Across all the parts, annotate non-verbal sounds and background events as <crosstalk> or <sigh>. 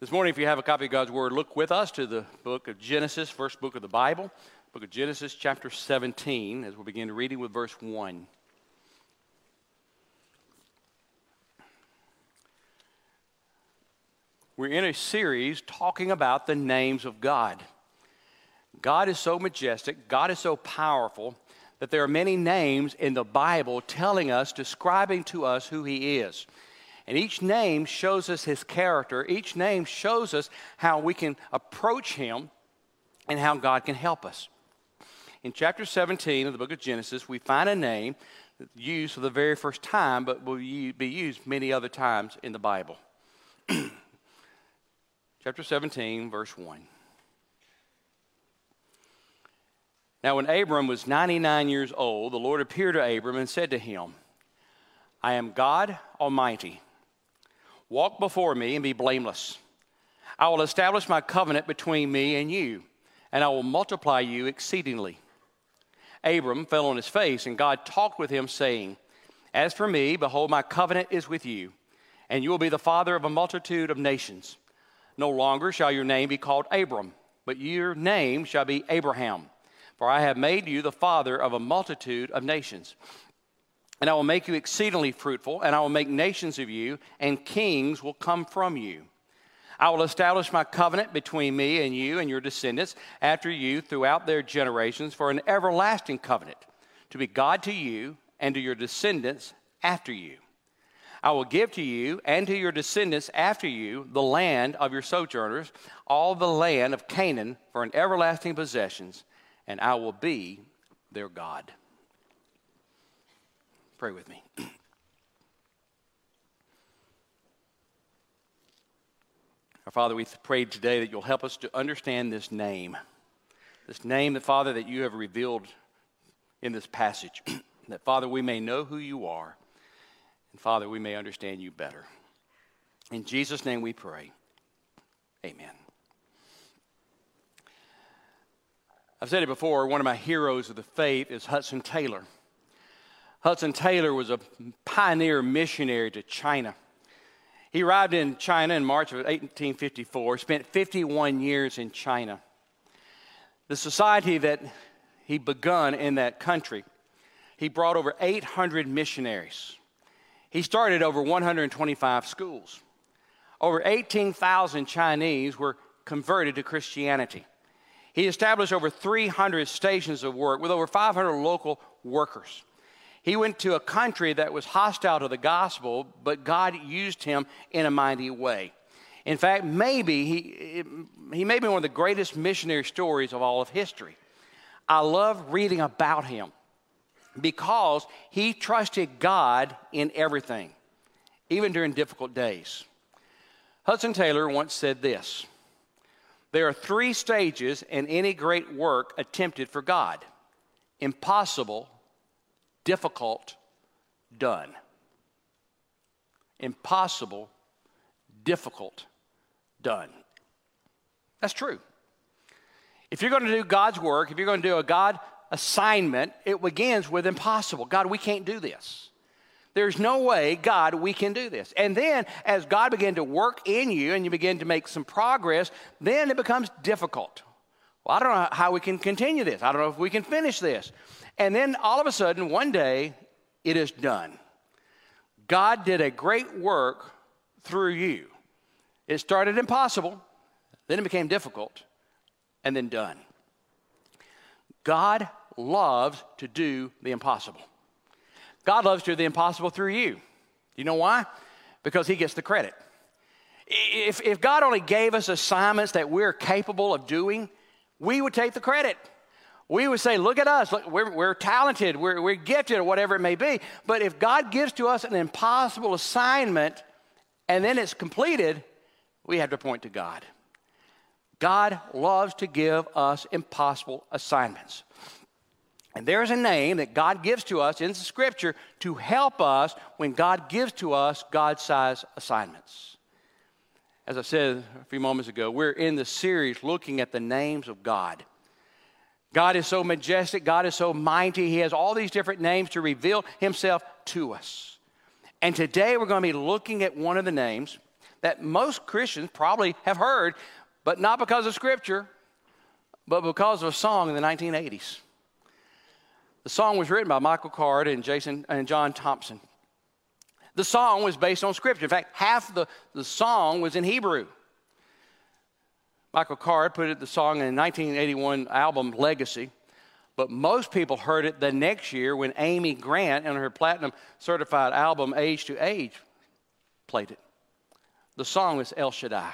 This morning, if you have a copy of God's Word, look with us to the book of Genesis, first book of the Bible, book of Genesis, chapter 17, as we begin reading with verse 1. We're in a series talking about the names of God. God is so majestic, God is so powerful that there are many names in the Bible telling us, describing to us who He is. And each name shows us his character. Each name shows us how we can approach him and how God can help us. In chapter 17 of the book of Genesis, we find a name used for the very first time, but will be used many other times in the Bible. <clears throat> chapter 17, verse 1. Now, when Abram was 99 years old, the Lord appeared to Abram and said to him, I am God Almighty. Walk before me and be blameless. I will establish my covenant between me and you, and I will multiply you exceedingly. Abram fell on his face, and God talked with him, saying, As for me, behold, my covenant is with you, and you will be the father of a multitude of nations. No longer shall your name be called Abram, but your name shall be Abraham, for I have made you the father of a multitude of nations. And I will make you exceedingly fruitful, and I will make nations of you, and kings will come from you. I will establish my covenant between me and you and your descendants after you throughout their generations for an everlasting covenant, to be God to you and to your descendants after you. I will give to you and to your descendants after you the land of your sojourners, all the land of Canaan for an everlasting possessions, and I will be their God. Pray with me. <clears throat> Our Father, we pray today that you'll help us to understand this name. This name that, Father, that you have revealed in this passage. <clears throat> that, Father, we may know who you are. And, Father, we may understand you better. In Jesus' name we pray. Amen. I've said it before, one of my heroes of the faith is Hudson Taylor. Hudson Taylor was a pioneer missionary to China. He arrived in China in March of 1854, spent 51 years in China. The society that he begun in that country, he brought over 800 missionaries. He started over 125 schools. Over 18,000 Chinese were converted to Christianity. He established over 300 stations of work with over 500 local workers. He went to a country that was hostile to the gospel, but God used him in a mighty way. In fact, maybe he, he may be one of the greatest missionary stories of all of history. I love reading about him because he trusted God in everything, even during difficult days. Hudson Taylor once said this There are three stages in any great work attempted for God impossible, difficult, done. Impossible, difficult, done. That's true. If you're going to do God's work, if you're going to do a God assignment, it begins with impossible. God, we can't do this. There's no way, God, we can do this. And then, as God began to work in you and you begin to make some progress, then it becomes difficult. Well, I don't know how we can continue this. I don't know if we can finish this. And then all of a sudden, one day, it is done. God did a great work through you. It started impossible, then it became difficult, and then done. God loves to do the impossible. God loves to do the impossible through you. You know why? Because He gets the credit. If, if God only gave us assignments that we're capable of doing, we would take the credit we would say, Look at us, we're, we're talented, we're, we're gifted, or whatever it may be. But if God gives to us an impossible assignment and then it's completed, we have to point to God. God loves to give us impossible assignments. And there's a name that God gives to us in the scripture to help us when God gives to us God sized assignments. As I said a few moments ago, we're in the series looking at the names of God. God is so majestic, God is so mighty. He has all these different names to reveal Himself to us. And today we're going to be looking at one of the names that most Christians probably have heard, but not because of Scripture, but because of a song in the 1980s. The song was written by Michael Card and Jason and John Thompson. The song was based on Scripture. In fact, half the, the song was in Hebrew. Michael Card put it, the song in 1981 album Legacy, but most people heard it the next year when Amy Grant, on her platinum certified album Age to Age, played it. The song is El Shaddai.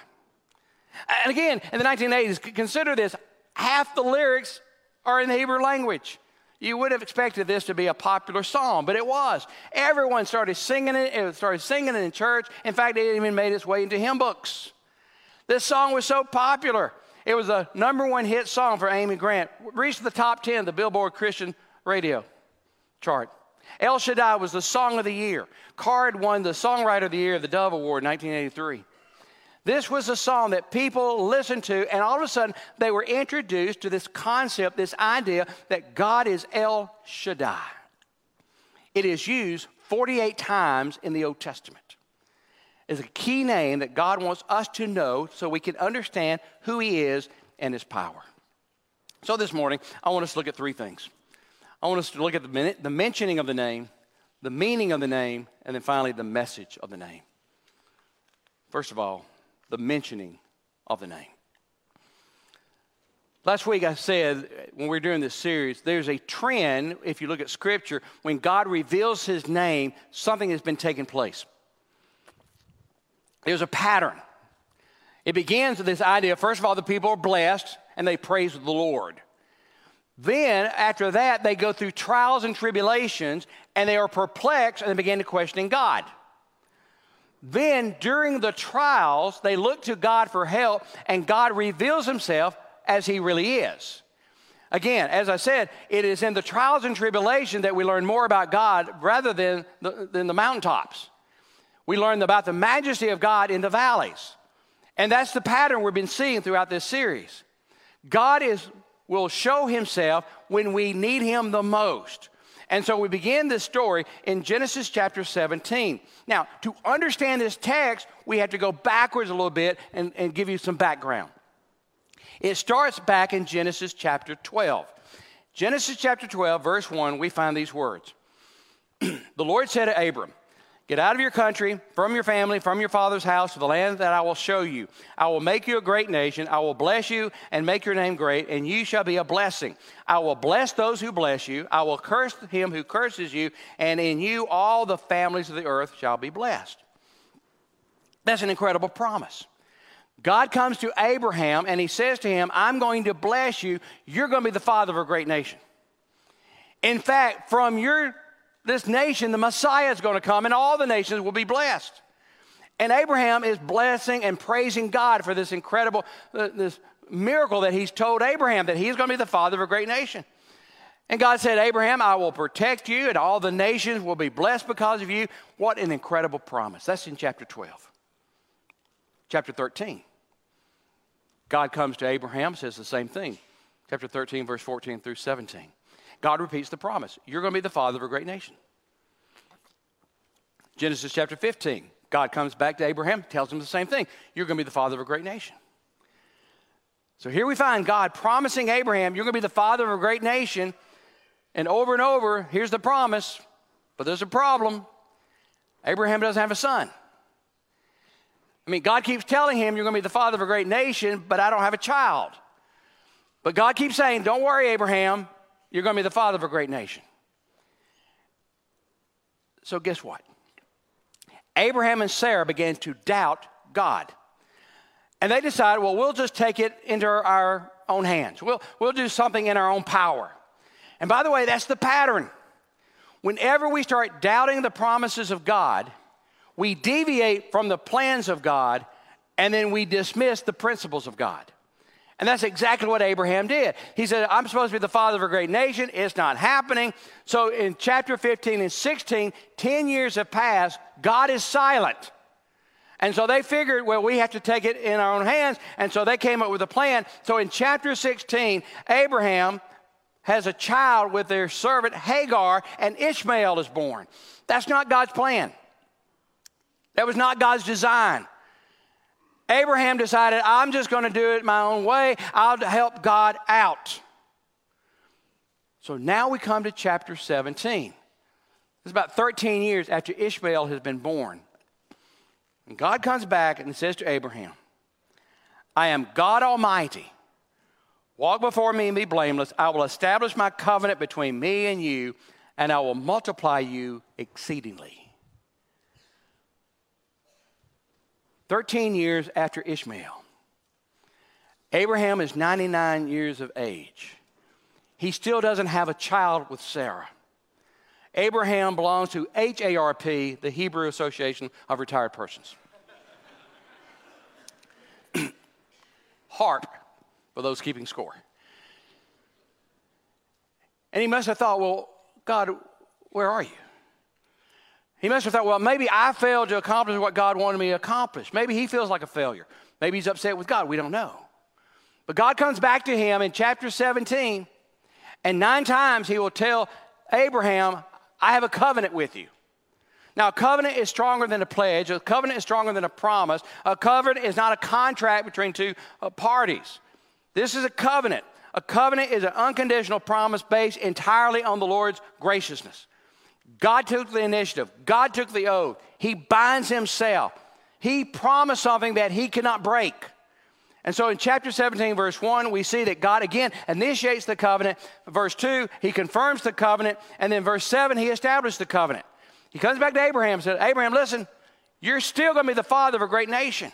And again, in the 1980s, consider this half the lyrics are in the Hebrew language. You would have expected this to be a popular song, but it was. Everyone started singing it. It started singing it in church. In fact, it even made its way into hymn books. This song was so popular. It was a number one hit song for Amy Grant. Reached the top 10 of the Billboard Christian radio chart. El Shaddai was the song of the year. Card won the Songwriter of the Year, the Dove Award, in 1983. This was a song that people listened to, and all of a sudden they were introduced to this concept, this idea that God is El Shaddai. It is used 48 times in the Old Testament. It's a key name that God wants us to know so we can understand who He is and His power. So this morning, I want us to look at three things. I want us to look at the, minute, the mentioning of the name, the meaning of the name, and then finally the message of the name. First of all, the mentioning of the name. Last week I said, when we were doing this series, there's a trend, if you look at Scripture, when God reveals His name, something has been taking place. There's a pattern. It begins with this idea first of all, the people are blessed and they praise the Lord. Then, after that, they go through trials and tribulations and they are perplexed and they begin to question God. Then, during the trials, they look to God for help, and God reveals himself as he really is. Again, as I said, it is in the trials and tribulation that we learn more about God rather than the, than the mountaintops. We learn about the majesty of God in the valleys. And that's the pattern we've been seeing throughout this series. God is, will show himself when we need him the most. And so we begin this story in Genesis chapter 17. Now, to understand this text, we have to go backwards a little bit and, and give you some background. It starts back in Genesis chapter 12. Genesis chapter 12, verse 1, we find these words <clears throat> The Lord said to Abram, Get out of your country, from your family, from your father's house, to the land that I will show you. I will make you a great nation. I will bless you and make your name great, and you shall be a blessing. I will bless those who bless you. I will curse him who curses you, and in you all the families of the earth shall be blessed. That's an incredible promise. God comes to Abraham and he says to him, I'm going to bless you. You're going to be the father of a great nation. In fact, from your this nation, the Messiah is going to come, and all the nations will be blessed. And Abraham is blessing and praising God for this incredible uh, this miracle that he's told Abraham that he's going to be the father of a great nation. And God said, Abraham, I will protect you, and all the nations will be blessed because of you. What an incredible promise. That's in chapter 12. Chapter 13. God comes to Abraham, says the same thing. Chapter 13, verse 14 through 17. God repeats the promise You're going to be the father of a great nation. Genesis chapter 15, God comes back to Abraham, tells him the same thing You're going to be the father of a great nation. So here we find God promising Abraham, You're going to be the father of a great nation. And over and over, here's the promise, but there's a problem. Abraham doesn't have a son. I mean, God keeps telling him, You're going to be the father of a great nation, but I don't have a child. But God keeps saying, Don't worry, Abraham, you're going to be the father of a great nation. So, guess what? Abraham and Sarah began to doubt God. And they decided, well, we'll just take it into our own hands. We'll, we'll do something in our own power. And by the way, that's the pattern. Whenever we start doubting the promises of God, we deviate from the plans of God and then we dismiss the principles of God. And that's exactly what Abraham did. He said, I'm supposed to be the father of a great nation. It's not happening. So in chapter 15 and 16, 10 years have passed. God is silent. And so they figured, well, we have to take it in our own hands. And so they came up with a plan. So in chapter 16, Abraham has a child with their servant Hagar, and Ishmael is born. That's not God's plan. That was not God's design. Abraham decided, I'm just going to do it my own way. I'll help God out. So now we come to chapter 17. It's about 13 years after Ishmael has been born. And God comes back and says to Abraham, I am God Almighty. Walk before me and be blameless. I will establish my covenant between me and you, and I will multiply you exceedingly. 13 years after Ishmael, Abraham is 99 years of age. He still doesn't have a child with Sarah. Abraham belongs to HARP, the Hebrew Association of Retired Persons. <clears throat> HARP, for those keeping score. And he must have thought, well, God, where are you? He must have thought, well, maybe I failed to accomplish what God wanted me to accomplish. Maybe he feels like a failure. Maybe he's upset with God. We don't know. But God comes back to him in chapter 17, and nine times he will tell Abraham, I have a covenant with you. Now, a covenant is stronger than a pledge. A covenant is stronger than a promise. A covenant is not a contract between two uh, parties. This is a covenant. A covenant is an unconditional promise based entirely on the Lord's graciousness. God took the initiative, God took the oath. He binds himself. He promised something that he cannot break. And so in chapter 17, verse 1, we see that God again initiates the covenant. Verse 2, he confirms the covenant. And then verse 7, he established the covenant. He comes back to Abraham and says, Abraham, listen, you're still going to be the father of a great nation.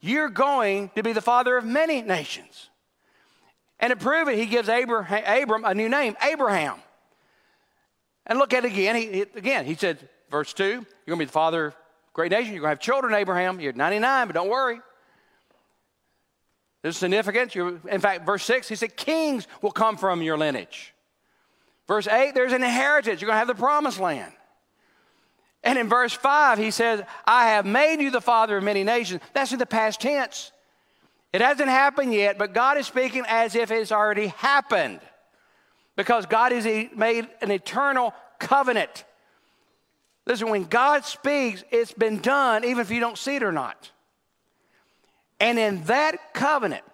You're going to be the father of many nations. And to prove it, he gives Abraham, Abram a new name, Abraham. And look at it again. He, again, he said, verse 2, you're going to be the father of great nation. You're going to have children, Abraham. You're 99, but don't worry. There's significance. In fact, verse 6, he said, Kings will come from your lineage. Verse 8, there's an inheritance. You're going to have the promised land. And in verse 5, he says, I have made you the father of many nations. That's in the past tense. It hasn't happened yet, but God is speaking as if it's already happened. Because God has made an eternal covenant. Listen, when God speaks, it's been done, even if you don't see it or not. And in that covenant,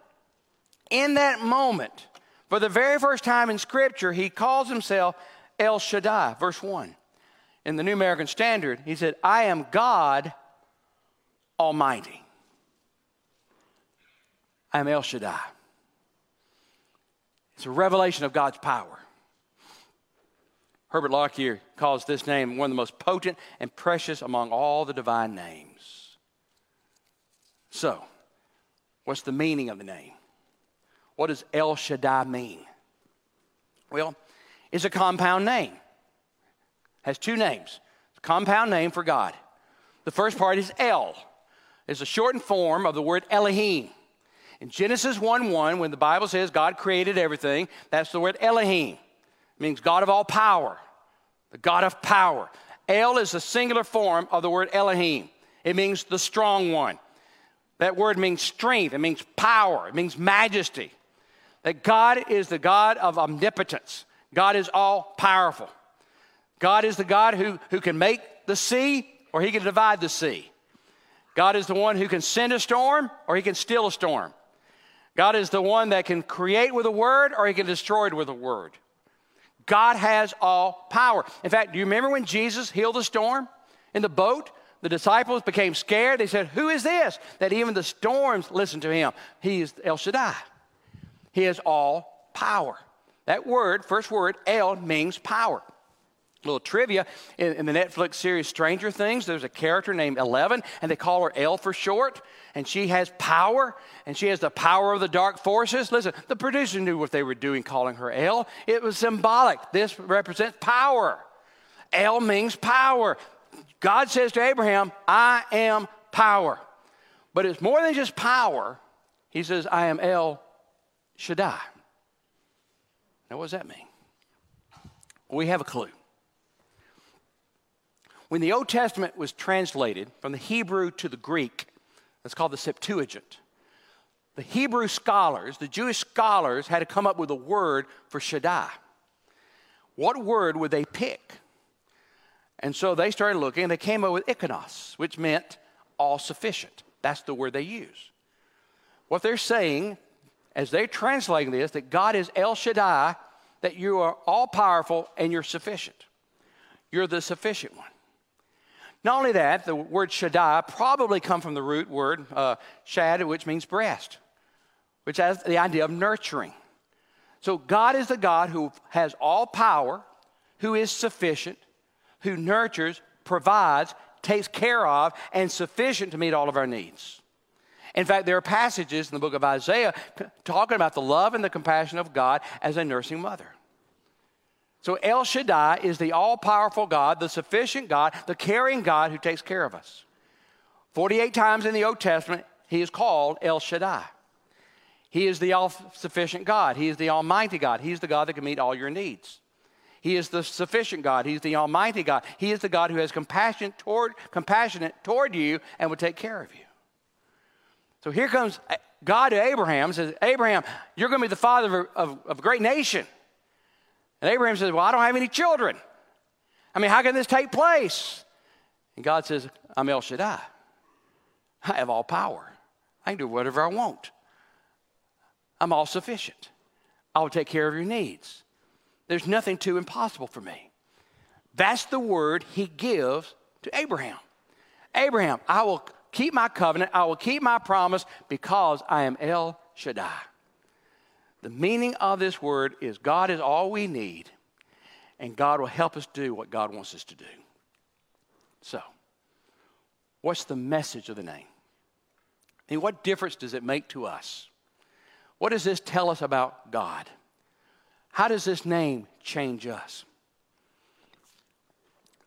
in that moment, for the very first time in Scripture, he calls himself El Shaddai, verse 1. In the New American Standard, he said, I am God Almighty. I am El Shaddai. It's a revelation of God's power. Herbert Lockyer calls this name one of the most potent and precious among all the divine names. So, What's the meaning of the name? What does El Shaddai mean? Well, it's a compound name. It has two names. It's a compound name for God. The first part is El. It's a shortened form of the word Elohim. In Genesis 1 1, when the Bible says God created everything, that's the word Elohim. It means God of all power, the God of power. El is the singular form of the word Elohim. It means the strong one. That word means strength, it means power, it means majesty. That God is the God of omnipotence, God is all powerful. God is the God who, who can make the sea or he can divide the sea. God is the one who can send a storm or he can still a storm. God is the one that can create with a word or he can destroy it with a word. God has all power. In fact, do you remember when Jesus healed the storm in the boat? the disciples became scared. They said, Who is this? That even the storms listen to him. He is El Shaddai. He has all power. That word, first word, El, means power. Little trivia in, in, the Netflix series Stranger Things, there's a character named Eleven, and they call her El for short. And she has power, and she has the power of the dark forces. Listen, the producer knew what they were doing calling her El. It was symbolic. This represents power. El means power. God says to Abraham, I am power. But it's more than just power. He says, I am El Shaddai. Now, what does that mean? We have a clue. When the Old Testament was translated from the Hebrew to the Greek, that's called the Septuagint, the Hebrew scholars, the Jewish scholars, had to come up with a word for Shaddai. What word would they pick? And so they started looking and they came up with ikonos, which meant all sufficient. That's the word they use. What they're saying, as they're translating this, that God is El Shaddai, that you are all powerful and you're sufficient. You're the sufficient one. Not only that, the word Shaddai probably come from the root word uh, shad, which means breast, which has the idea of nurturing. So God is the God who has all power, who is sufficient, who nurtures, provides, takes care of, and sufficient to meet all of our needs. In fact, there are passages in the book of Isaiah talking about the love and the compassion of God as a nursing mother. So El Shaddai is the all powerful God, the sufficient God, the caring God who takes care of us. 48 times in the Old Testament, he is called El Shaddai. He is the all sufficient God. He is the Almighty God. He's the God that can meet all your needs. He is the sufficient God. He's the Almighty God. He is the God who has compassion toward, compassionate toward you and will take care of you. So here comes uh, God to Abraham says, Abraham, you're going to be the father of, of a great nation. And Abraham says, Well, I don't have any children. I mean, how can this take place? And God says, I'm El Shaddai. I have all power. I can do whatever I want. I'm all sufficient. I will take care of your needs. There's nothing too impossible for me. That's the word he gives to Abraham. Abraham, I will keep my covenant, I will keep my promise because I am El Shaddai. The meaning of this word is God is all we need, and God will help us do what God wants us to do. So, what's the message of the name? And what difference does it make to us? What does this tell us about God? How does this name change us?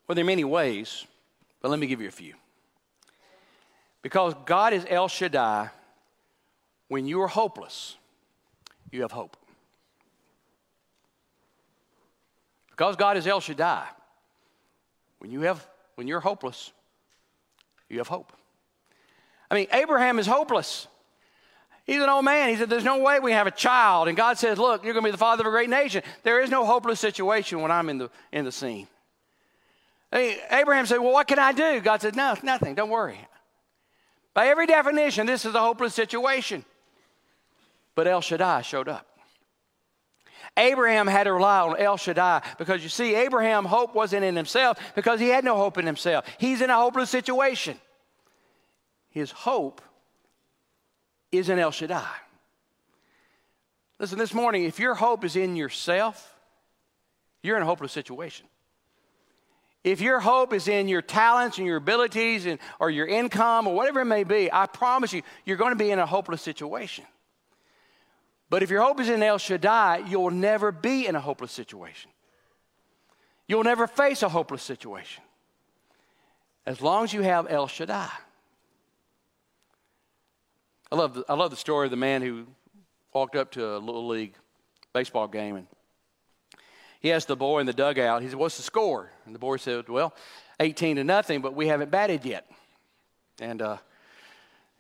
Well, there are many ways, but let me give you a few. Because God is El Shaddai, when you are hopeless, you have hope. Because God is El Shaddai, when you have when you're hopeless, you have hope. I mean, Abraham is hopeless. He's an old man. He said, There's no way we have a child. And God says, Look, you're going to be the father of a great nation. There is no hopeless situation when I'm in the, in the scene. Hey, Abraham said, Well, what can I do? God said, No, nothing. Don't worry. By every definition, this is a hopeless situation. But El Shaddai showed up. Abraham had to rely on El Shaddai because you see, Abraham' hope wasn't in himself because he had no hope in himself. He's in a hopeless situation. His hope is in El Shaddai. Listen, this morning, if your hope is in yourself, you're in a hopeless situation. If your hope is in your talents and your abilities and, or your income or whatever it may be, I promise you, you're going to be in a hopeless situation. But if your hope is in El Shaddai, you'll never be in a hopeless situation. You'll never face a hopeless situation as long as you have El Shaddai. I love, the, I love the story of the man who walked up to a little league baseball game and he asked the boy in the dugout, he said, What's the score? And the boy said, Well, 18 to nothing, but we haven't batted yet. And uh,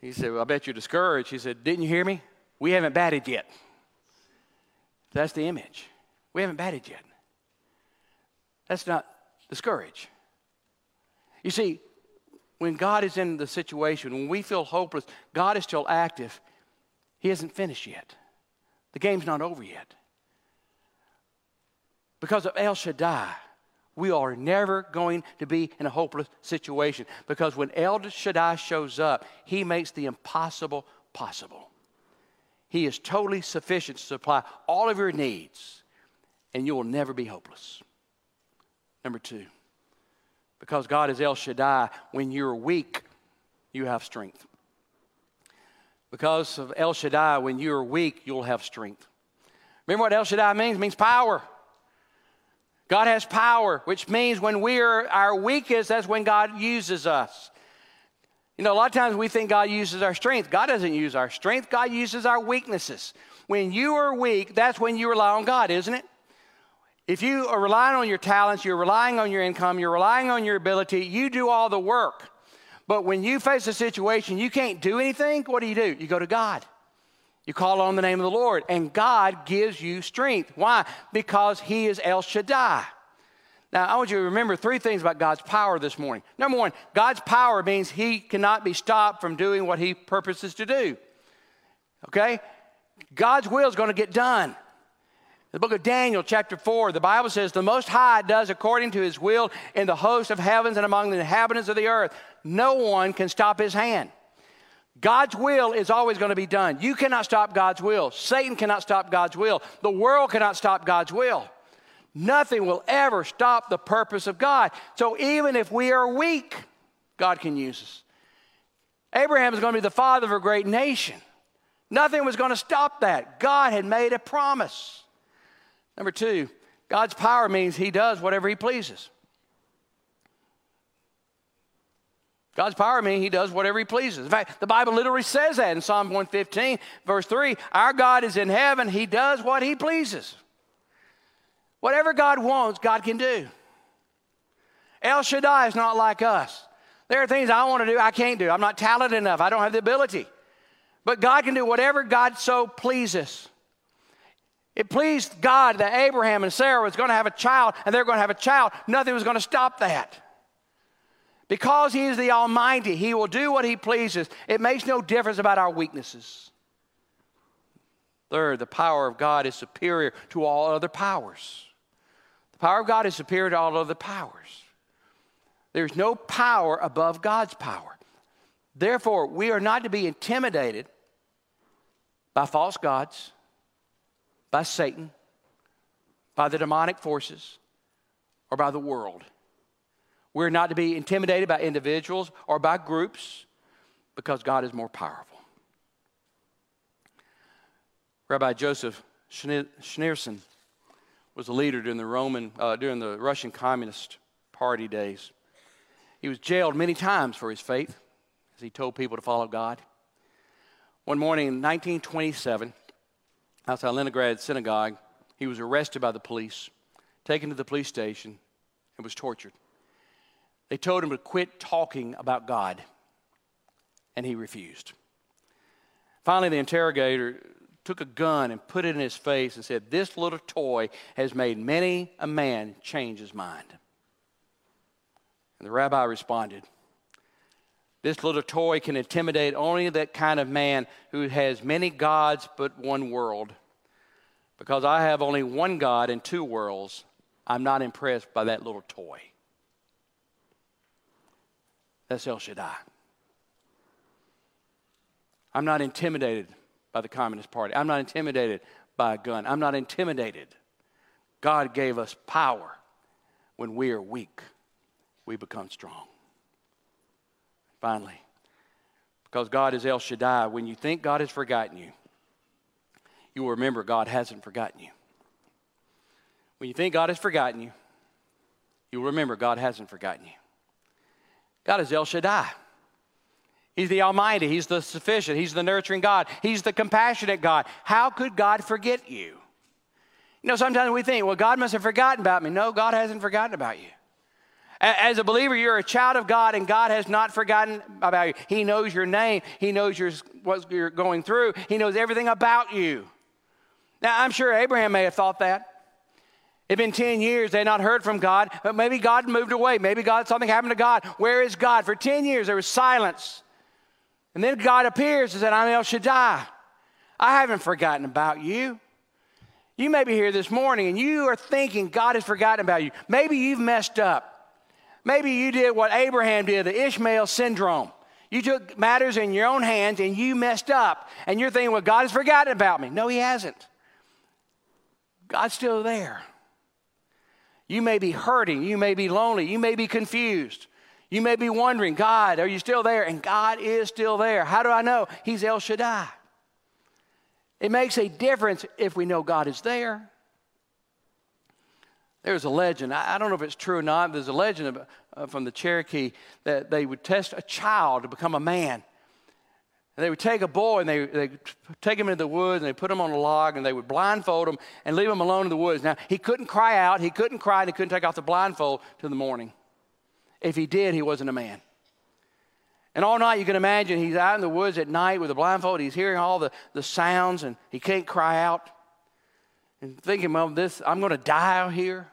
he said, well, I bet you're discouraged. He said, Didn't you hear me? We haven't batted yet. That's the image. We haven't batted yet. That's not discouraged. You see, when God is in the situation, when we feel hopeless, God is still active. He hasn't finished yet. The game's not over yet. Because of El Shaddai, we are never going to be in a hopeless situation. Because when El Shaddai shows up, he makes the impossible possible. He is totally sufficient to supply all of your needs, and you will never be hopeless. Number two, because God is El Shaddai, when you're weak, you have strength. Because of El Shaddai, when you're weak, you'll have strength. Remember what El Shaddai means? It means power. God has power, which means when we are our weakest, that's when God uses us. You know, a lot of times we think God uses our strength. God doesn't use our strength, God uses our weaknesses. When you are weak, that's when you rely on God, isn't it? If you are relying on your talents, you're relying on your income, you're relying on your ability, you do all the work. But when you face a situation you can't do anything, what do you do? You go to God. You call on the name of the Lord, and God gives you strength. Why? Because He is El Shaddai. Now, I want you to remember three things about God's power this morning. Number one, God's power means He cannot be stopped from doing what He purposes to do. Okay? God's will is going to get done. The book of Daniel, chapter 4, the Bible says, The Most High does according to his will in the host of heavens and among the inhabitants of the earth. No one can stop his hand. God's will is always going to be done. You cannot stop God's will. Satan cannot stop God's will. The world cannot stop God's will. Nothing will ever stop the purpose of God. So even if we are weak, God can use us. Abraham is going to be the father of a great nation. Nothing was going to stop that. God had made a promise. Number two, God's power means He does whatever He pleases. God's power means He does whatever He pleases. In fact, the Bible literally says that in Psalm 115, verse 3 Our God is in heaven, He does what He pleases. Whatever God wants, God can do. El Shaddai is not like us. There are things I want to do, I can't do. I'm not talented enough, I don't have the ability. But God can do whatever God so pleases. It pleased God that Abraham and Sarah was going to have a child and they're going to have a child. Nothing was going to stop that. Because He is the Almighty, He will do what He pleases. It makes no difference about our weaknesses. Third, the power of God is superior to all other powers. Power of God is superior to all other powers. There's no power above God's power. Therefore, we are not to be intimidated by false gods by Satan, by the demonic forces, or by the world. We're not to be intimidated by individuals or by groups because God is more powerful. Rabbi Joseph Schneerson was a leader during the Roman, uh, during the Russian Communist Party days. He was jailed many times for his faith as he told people to follow God. One morning in 1927, outside Leningrad synagogue. He was arrested by the police, taken to the police station, and was tortured. They told him to quit talking about God, and he refused. Finally, the interrogator took a gun and put it in his face and said, This little toy has made many a man change his mind. And the rabbi responded, this little toy can intimidate only that kind of man who has many gods but one world. Because I have only one God and two worlds, I'm not impressed by that little toy. That's El Shaddai. I'm not intimidated by the Communist Party. I'm not intimidated by a gun. I'm not intimidated. God gave us power. When we are weak, we become strong. Finally, because God is El Shaddai, when you think God has forgotten you, you will remember God hasn't forgotten you. When you think God has forgotten you, you'll remember God hasn't forgotten you. God is El Shaddai. He's the Almighty. He's the sufficient. He's the nurturing God. He's the compassionate God. How could God forget you? You know, sometimes we think, well, God must have forgotten about me. No, God hasn't forgotten about you. As a believer, you're a child of God, and God has not forgotten about you. He knows your name, He knows your, what you're going through, He knows everything about you. Now, I'm sure Abraham may have thought that. It's been 10 years, they had not heard from God, but maybe God moved away. Maybe God, something happened to God. Where is God? For 10 years, there was silence. And then God appears and said, I'm El Shaddai. I haven't forgotten about you. You may be here this morning and you are thinking God has forgotten about you. Maybe you've messed up. Maybe you did what Abraham did, the Ishmael syndrome. You took matters in your own hands and you messed up. And you're thinking, well, God has forgotten about me. No, He hasn't. God's still there. You may be hurting. You may be lonely. You may be confused. You may be wondering, God, are you still there? And God is still there. How do I know? He's El Shaddai. It makes a difference if we know God is there. There's a legend. I, don't know if it's true or not. There's a legend uh, from the Cherokee that they would test a child to become a man. And they would take a boy and they they take him into the woods and they put him on a log and they would blindfold him and leave him alone in the woods. Now he couldn't cry out, he couldn't cry, and he couldn't take off the blindfold till the morning. If he did, he wasn't a man. And all night you can imagine he's out in the woods at night with a blindfold. He's hearing all the, the sounds and he can't cry out and thinking, well, this, I'm going to die out here.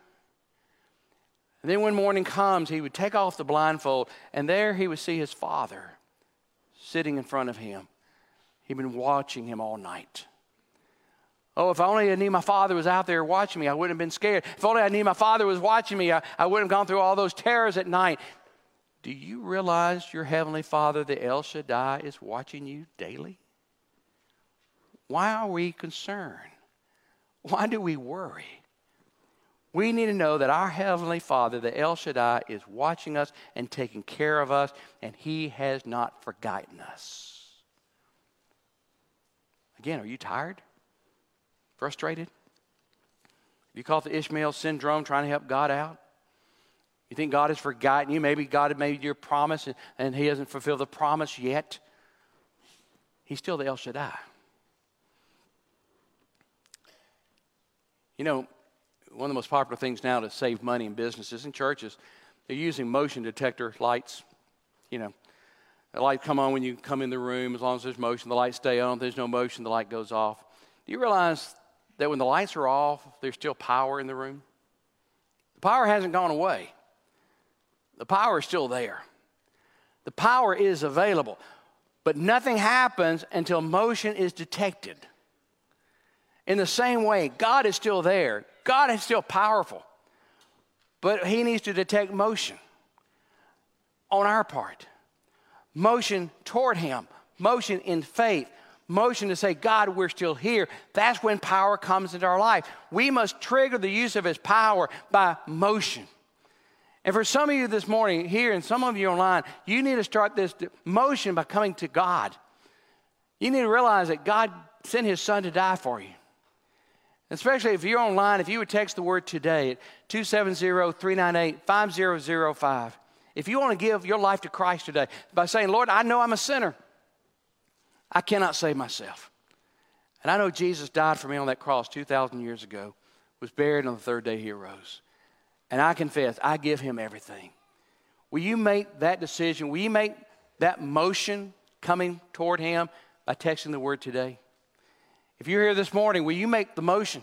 And then when morning comes, he would take off the blindfold, and there he would see his father sitting in front of him. He'd been watching him all night. Oh, if only I knew my father was out there watching me, I wouldn't have been scared. If only I knew my father was watching me, I, I wouldn't have gone through all those terrors at night. Do you realize your heavenly father, the El Shaddai, is watching you daily? Why are we concerned? Why do we worry? We need to know that our Heavenly Father, the El Shaddai, is watching us and taking care of us, and He has not forgotten us. Again, are you tired? Frustrated? You call it the Ishmael syndrome, trying to help God out? You think God has forgotten you? Maybe God had made your promise and, He hasn't fulfilled the promise yet. He's still the El Shaddai. You know, one of the most popular things now to save money in businesses and churches, they're using motion detector lights. You know, the light come on when you come in the room. As long as there's motion, the lights stay on. If there's no motion, the light goes off. Do you realize that when the lights are off, there's still power in the room? The power hasn't gone away. The power is still there. The power is available. But nothing happens until motion is detected. In the same way, God is still there. God is still powerful. But He needs to detect motion on our part motion toward Him, motion in faith, motion to say, God, we're still here. That's when power comes into our life. We must trigger the use of His power by motion. And for some of you this morning here and some of you online, you need to start this motion by coming to God. You need to realize that God sent His Son to die for you. Especially if you're online, if you would text the word today at 270 398 5005. If you want to give your life to Christ today by saying, Lord, I know I'm a sinner, I cannot save myself. And I know Jesus died for me on that cross 2,000 years ago, was buried on the third day he arose. And I confess, I give him everything. Will you make that decision? Will you make that motion coming toward him by texting the word today? If you're here this morning, will you make the motion?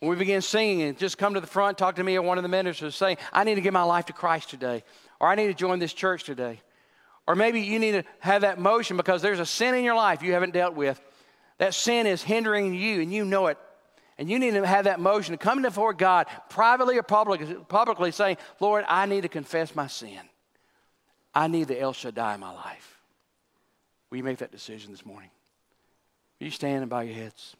When we begin singing, and just come to the front, talk to me or one of the ministers, say, I need to give my life to Christ today, or I need to join this church today. Or maybe you need to have that motion because there's a sin in your life you haven't dealt with. That sin is hindering you, and you know it. And you need to have that motion to come before God privately or publicly, publicly saying, Lord, I need to confess my sin. I need the El Shaddai in my life. Will you make that decision this morning? Will you stand and bow your heads?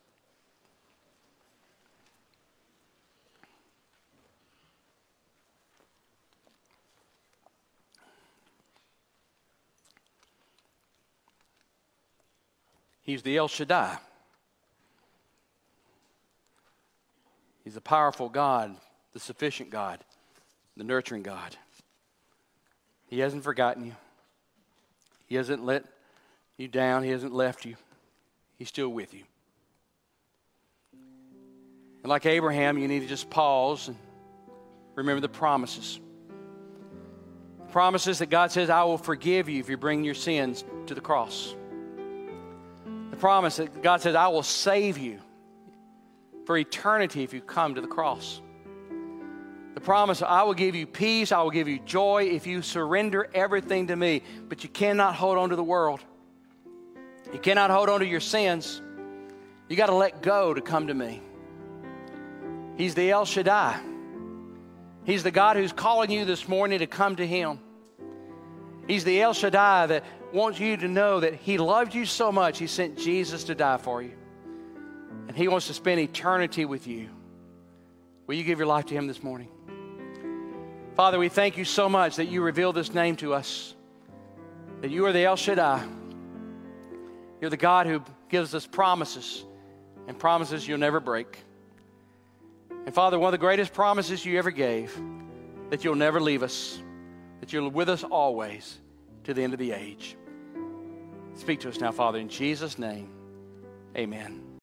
He's the El Shaddai. He's the powerful God, the sufficient God, the nurturing God. He hasn't forgotten you. He hasn't let you down. He hasn't left you. He's still with you. And like Abraham, you need to just pause and remember the promises. The promises that God says, I will forgive you if you bring your sins to the cross. The promise that God says, I will save you for eternity if you come to the cross. The promise, I will give you peace, I will give you joy if you surrender everything to me. But you cannot hold on to the world. You cannot hold on to your sins. You got to let go to come to me. He's the El Shaddai. He's the God who's calling you this morning to come to Him. He's the El Shaddai that wants you to know that He loved you so much, He sent Jesus to die for you. And He wants to spend eternity with you. Will you give your life to Him this morning? Father, we thank you so much that you revealed this name to us, that you are the El Shaddai. You're the God who gives us promises and promises you'll never break. And Father, one of the greatest promises you ever gave that you'll never leave us, that you're with us always to the end of the age. Speak to us now, Father, in Jesus' name. Amen.